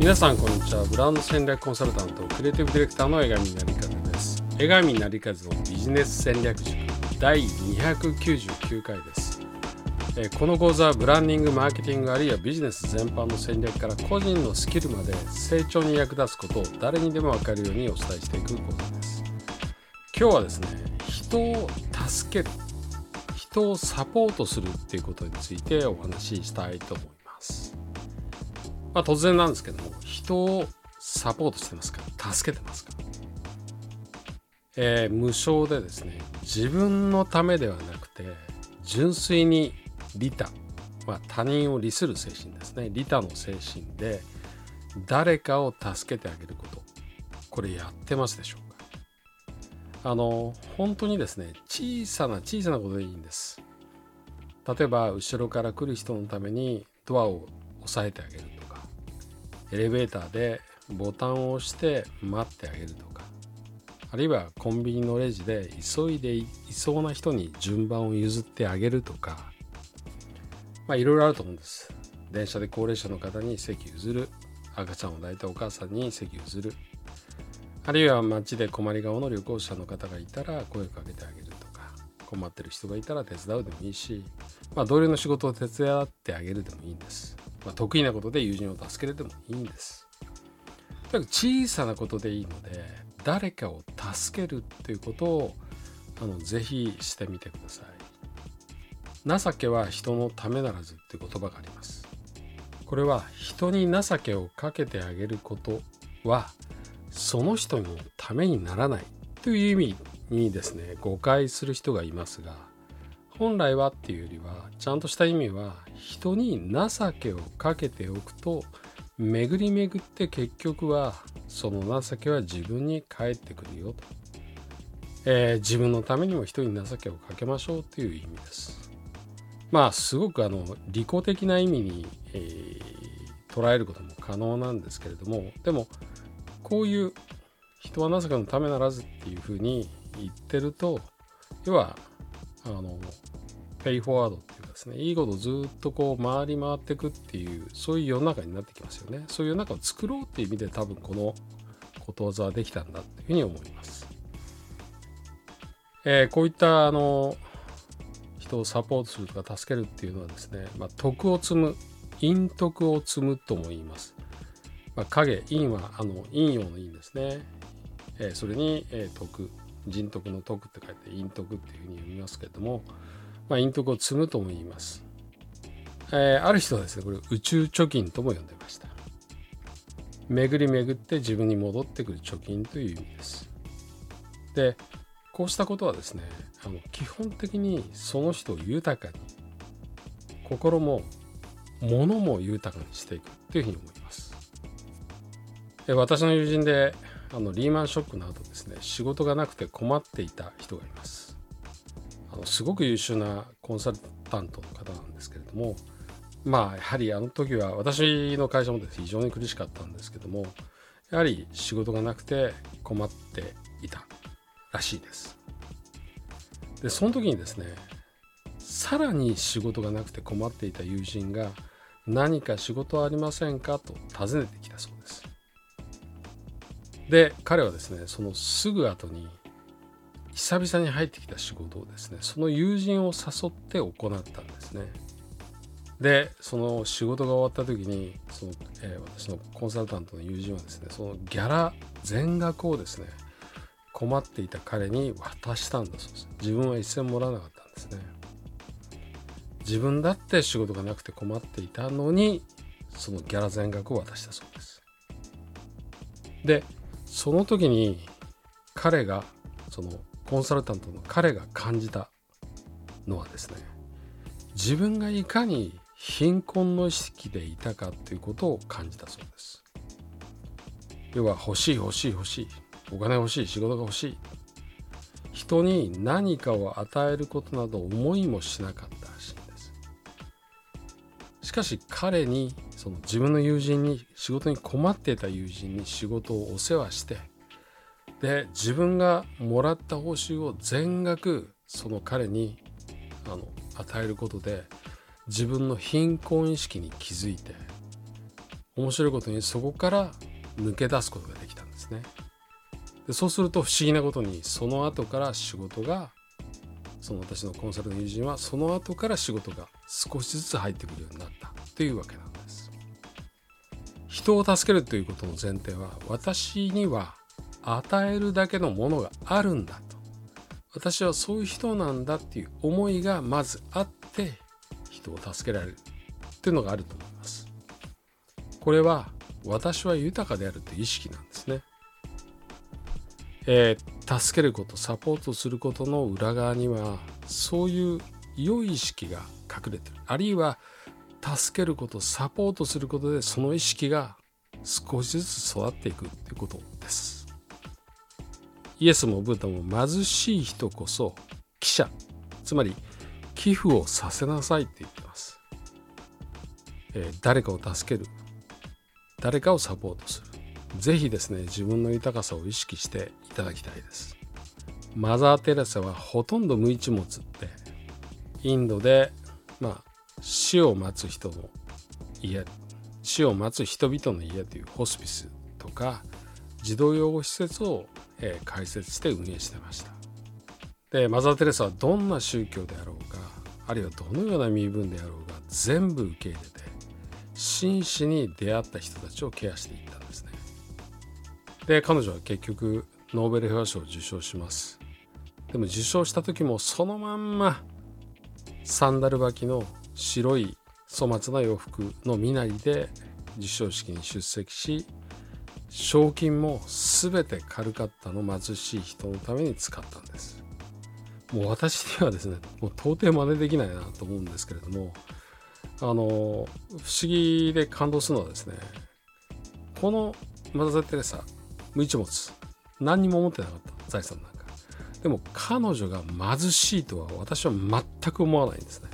皆さんこんにちは。ブランド戦略コンサルタントクリエイティブディレクターの江上成和です。江上成和のビジネス戦略塾第299回です。この講座はブランディングマーケティングあるいはビジネス全般の戦略から個人のスキルまで成長に役立つことを誰にでも分かるようにお伝えしていく講座です。今日はですね人を助ける人をサポートするっていうことについてお話ししたいと思います。まあ、突然なんですけども人をサポートしてますから助けてますか、えー、無償でですね自分のためではなくて純粋に利他、まあ、他人を利する精神ですね。利他の精神で誰かを助けてあげることこれやってますでしょうか。あの本当にですね小さな小さなことでいいんです。例えば後ろから来る人のためにドアを押さえてあげると。エレベーターでボタンを押して待ってあげるとかあるいはコンビニのレジで急いでいそうな人に順番を譲ってあげるとかまあいろいろあると思うんです。電車で高齢者の方に席譲る。赤ちゃんを抱いたお母さんに席譲る。あるいは街で困り顔の旅行者の方がいたら声をかけてあげるとか困ってる人がいたら手伝うでもいいし、まあ、同僚の仕事を手伝ってあげるでもいいんです。まあ、得意なことで友人を助けれてもいいんです。小さなことでいいので誰かを助けるっていうことをあのぜひしてみてください。情けは人のためならずって言葉があります。これは人に情けをかけてあげることはその人のためにならないという意味にですね誤解する人がいますが本来はっていうよりはちゃんとした意味は人に情けをかけておくと巡り巡って結局はその情けは自分に返ってくるよと、えー、自分のためにも人に情けをかけましょうという意味です。まあすごくあの利己的な意味に、えー、捉えることも可能なんですけれどもでもこういう人は情けのためならずっていうふうに言ってると要はあのペイフォワードっていうかですねいいことずっとこう回り回っていくっていうそういう世の中になってきますよね。そういう世の中を作ろうっていう意味で多分このことわざはできたんだっていうふうに思います、えー、こういったあの人をサポートするとか助けるっていうのはですね、まあ、徳を積む陰徳を積むとも言います、まあ、影陰はあの陰陽の陰ですね、えー、それに、えー、徳。人徳の徳って書いて陰徳っていうふうに読みますけれども、まあ、陰徳を積むとも言います。えー、ある人はですね、これ宇宙貯金とも呼んでました。巡り巡って自分に戻ってくる貯金という意味です。で、こうしたことはですね、あの基本的にその人を豊かに、心も物も豊かにしていくというふうに思います。で私の友人であのリーマンショックの後ですね仕事がなくて困っていた人がいますすごく優秀なコンサルタントの方なんですけれどもまあやはりあの時は私の会社もです非常に苦しかったんですけどもやはり仕事がなくて困っていたらしいです。でその時にですねさらに仕事がなくて困っていた友人が何か仕事ありませんか？と尋ねてきたそうです。で彼はですねそのすぐ後に久々に入ってきた仕事をですねその友人を誘って行ったんですね。でその仕事が終わった時にその、えー、私のコンサルタントの友人はですねそのギャラ全額をですね困っていた彼に渡したんだそうです。自分は一銭もらわなかったんですね。自分だって仕事がなくて困っていたのにそのギャラ全額を渡したそうです。でその時に彼がそのコンサルタントの彼が感じたのはですね自分がいかに貧困の意識でいたかということを感じたそうです。要は欲しい欲しい欲しい。お金欲しい仕事が欲しい。人に何かを与えることなど思いもしなかったらしいんです。しかし彼にその自分の友人に仕事に困っていた友人に仕事をお世話してで自分がもらった報酬を全額その彼にあの与えることで自分の貧困意識に気づいて面白いことにそこから抜け出すことができたんですね。でそうすると不思議なことにその後から仕事がその私のコンサルの友人はその後から仕事が少しずつ入ってくるようになった。というわけなんです。人を助けるということの前提は私には与えるだけのものがあるんだと。私はそういう人なんだっていう思いがまずあって人を助けられるっていうのがあると思います。これは私は豊かであるという意識なんですね。えー、助けることサポートすることの裏側にはそういう良い意識が隠れてる。あるいは助けることサポートすることでその意識が少しずつ育っていくということです。イエスもブータも貧しい人こそ記者つまり寄付をさせなさいって言ってます、えー、誰かを助ける。誰かをサポートする。ぜひですね自分の豊かさを意識していただきたいです。マザー・テレサはほとんど無一物ってインドでまあ死を待つ人の家死を待つ人々の家というホスピスとか児童養護施設を、えー、開設して運営してました。でマザー・テレサはどんな宗教であろうがあるいはどのような身分であろうが全部受け入れて真摯に出会った人たちをケアしていったんですね。で彼女は結局ノーベル平和賞を受賞します。でも受賞した時もそのまんまサンダル履きの白い粗末な洋服の身なりで授賞式に出席し賞金も全てカルカッタの貧しい人のために使ったんです。もう私にはですねもう到底真似できないなと思うんですけれどもあの不思議で感動するのはですねこのマザー・テレサ無一物何にも思ってなかった財産なんか。でも彼女が貧しいとは私は全く思わないんですね。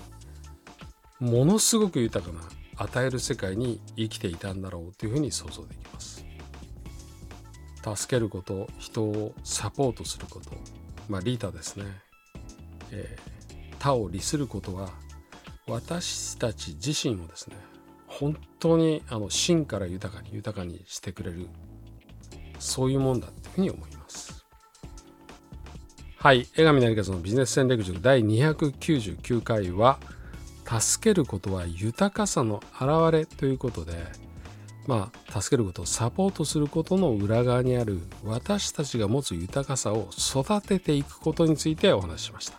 ものすごく豊かな与える世界に生きていたんだろうというふうに想像できます。助けること人をサポートすること。まあリータですね、えー、他を利することは私たち自身をですね本当にあの真から豊かに豊かにしてくれるそういうもんだっていうふうに思います。はい。江上成和のビジネス戦略塾第299回は助けることは豊かさの表れということでまあ助けることをサポートすることの裏側にある私たちが持つ豊かさを育てていくことについてお話ししました。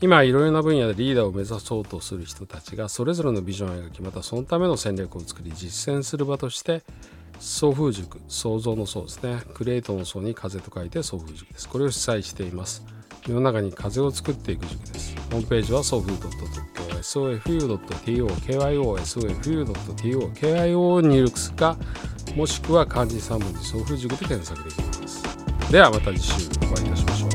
今いろいろな分野でリーダーを目指そうとする人たちがそれぞれのビジョンを描きまたそのための戦略を作り実践する場として送風塾創造の層ですね。クレートの層に風と書いて送風塾です。これを主催しています。世の中に風を作っていく塾です。ホームページは送風 .tokyo kyosofu.to,kyo.sofu.to を入力するかもしくは漢字3文字送風塾で検索できます。ではまた次週お会いいたしましょう。